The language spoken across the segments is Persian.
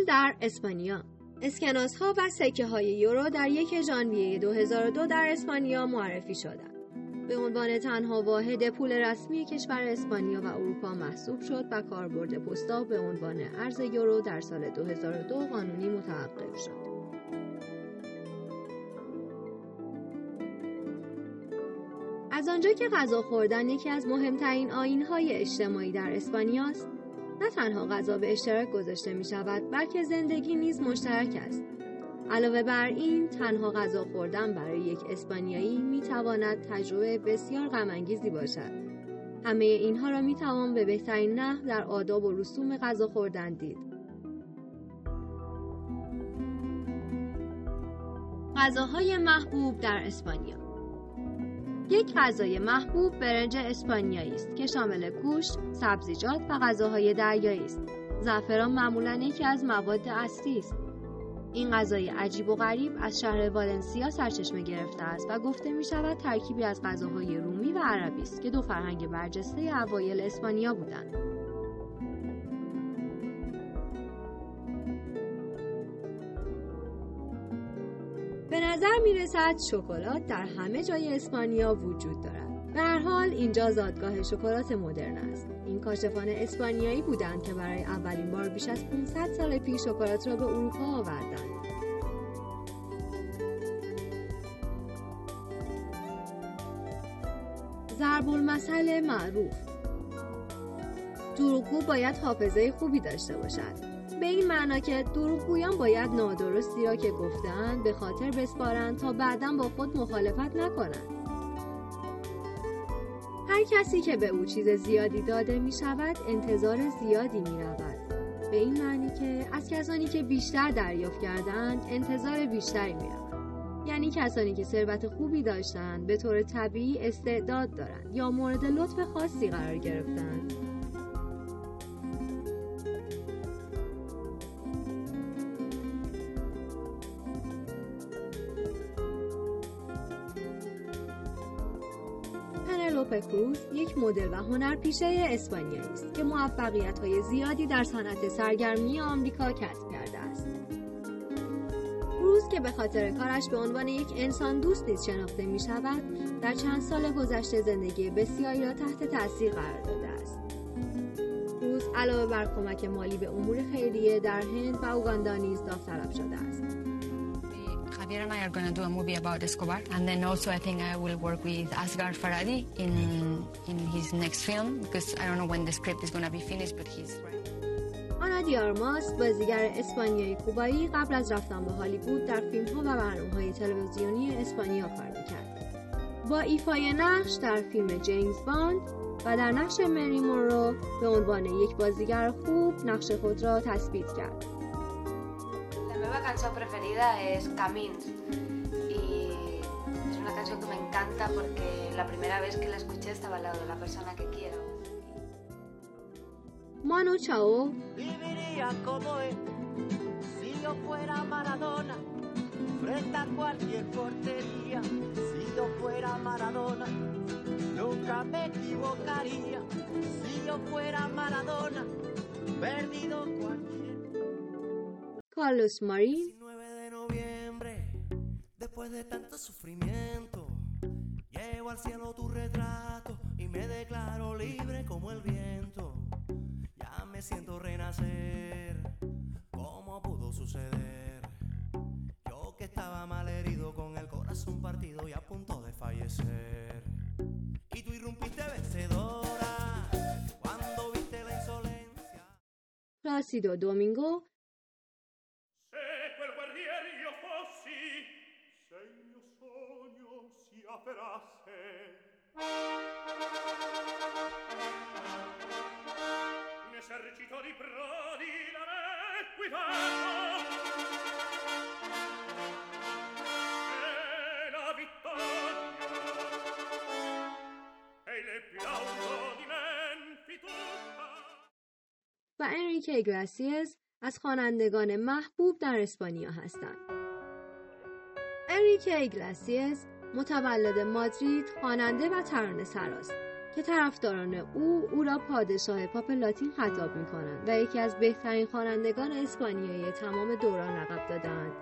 پول در اسپانیا اسکناس ها و سکه های یورو در یک ژانویه 2002 در اسپانیا معرفی شدند. به عنوان تنها واحد پول رسمی کشور اسپانیا و اروپا محسوب شد و کاربرد پستا به عنوان ارز یورو در سال 2002 قانونی متوقف شد. از آنجا که غذا خوردن یکی از مهمترین آینهای اجتماعی در اسپانیا است، نه تنها غذا به اشتراک گذاشته می شود بلکه زندگی نیز مشترک است. علاوه بر این تنها غذا خوردن برای یک اسپانیایی می تواند تجربه بسیار غمانگیزی باشد. همه اینها را می توان به بهترین نحو در آداب و رسوم غذا خوردن دید. غذاهای محبوب در اسپانیا یک غذای محبوب برنج اسپانیایی است که شامل گوشت، سبزیجات و غذاهای دریایی است. زعفران معمولا یکی از مواد اصلی است. این غذای عجیب و غریب از شهر والنسیا سرچشمه گرفته است و گفته می شود ترکیبی از غذاهای رومی و عربی است که دو فرهنگ برجسته اوایل اسپانیا بودند. به نظر می رسد شکلات در همه جای اسپانیا وجود دارد. به هر حال اینجا زادگاه شکلات مدرن است. این کاشفان اسپانیایی بودند که برای اولین بار بیش از 500 سال پیش شکلات را به اروپا آوردند. ضرب المثل معروف دروغگو باید حافظه خوبی داشته باشد به این معنا که دروغگویان باید نادرستی را که گفتند به خاطر بسپارند تا بعدا با خود مخالفت نکنند هر کسی که به او چیز زیادی داده می شود انتظار زیادی می رود. به این معنی که از کسانی که بیشتر دریافت کردند انتظار بیشتری می رود. یعنی کسانی که ثروت خوبی داشتند به طور طبیعی استعداد دارند یا مورد لطف خاصی قرار گرفتند. پنلوپه کروز یک مدل و هنرپیشه اسپانیایی است که موفقیت های زیادی در صنعت سرگرمی آمریکا کسب کرده است. کروز که به خاطر کارش به عنوان یک انسان دوست نیز شناخته می شود، در چند سال گذشته زندگی بسیاری را تحت تاثیر قرار داده است. کروز علاوه بر کمک مالی به امور خیریه در هند و اوگاندا نیز داوطلب شده است. Javier and I are going to do a movie about Escobar, and then also I think I will work with Asghar Farhadi in in his next film because I don't know when the script is going to be finished, but he's آنا دیارماس بازیگر اسپانیایی کوبایی قبل از رفتن به هالیوود در فیلم ها و برنامه های تلویزیونی اسپانیا کار می‌کرد. با ایفای نقش در فیلم جیمز باند و در نقش مری مورو به عنوان یک بازیگر خوب نقش خود را تثبیت کرد. canción preferida es Camins y es una canción que me encanta porque la primera vez que la escuché estaba al lado de la persona que quiero. Manu Chao. Viviría como él si yo fuera Maradona frente a cualquier portería. Si yo fuera Maradona nunca me equivocaría. Si yo fuera Maradona Carlos Marín. 19 de noviembre, después de tanto sufrimiento, llevo al cielo tu retrato y me declaro libre como el viento. Ya me siento renacer, ¿cómo pudo suceder? Yo que estaba mal herido con el corazón partido y a punto de fallecer. Y tú irrumpiste vencedora. cuando viste la insolencia. Plácido Domingo si avverasse. Un esercito di prodi da me guidato. E la vittoria e il plauso di Menfi tutta. و انریکه ایگلاسیز از خوانندگان محبوب در اسپانیا هستند. انریکه ایگلاسیز متولد مادرید خواننده و ترانه سراست که طرفداران او او را پادشاه پاپ لاتین خطاب می کنند و یکی از بهترین خوانندگان اسپانیایی تمام دوران لقب دادند.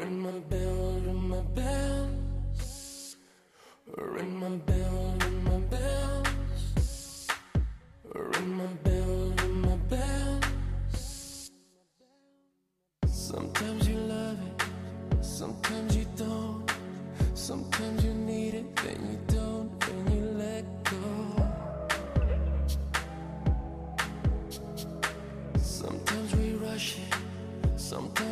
Ring my bell, ring my bell. Sometimes you don't, sometimes you need it, then you don't, and you let go. Sometimes we rush it, sometimes.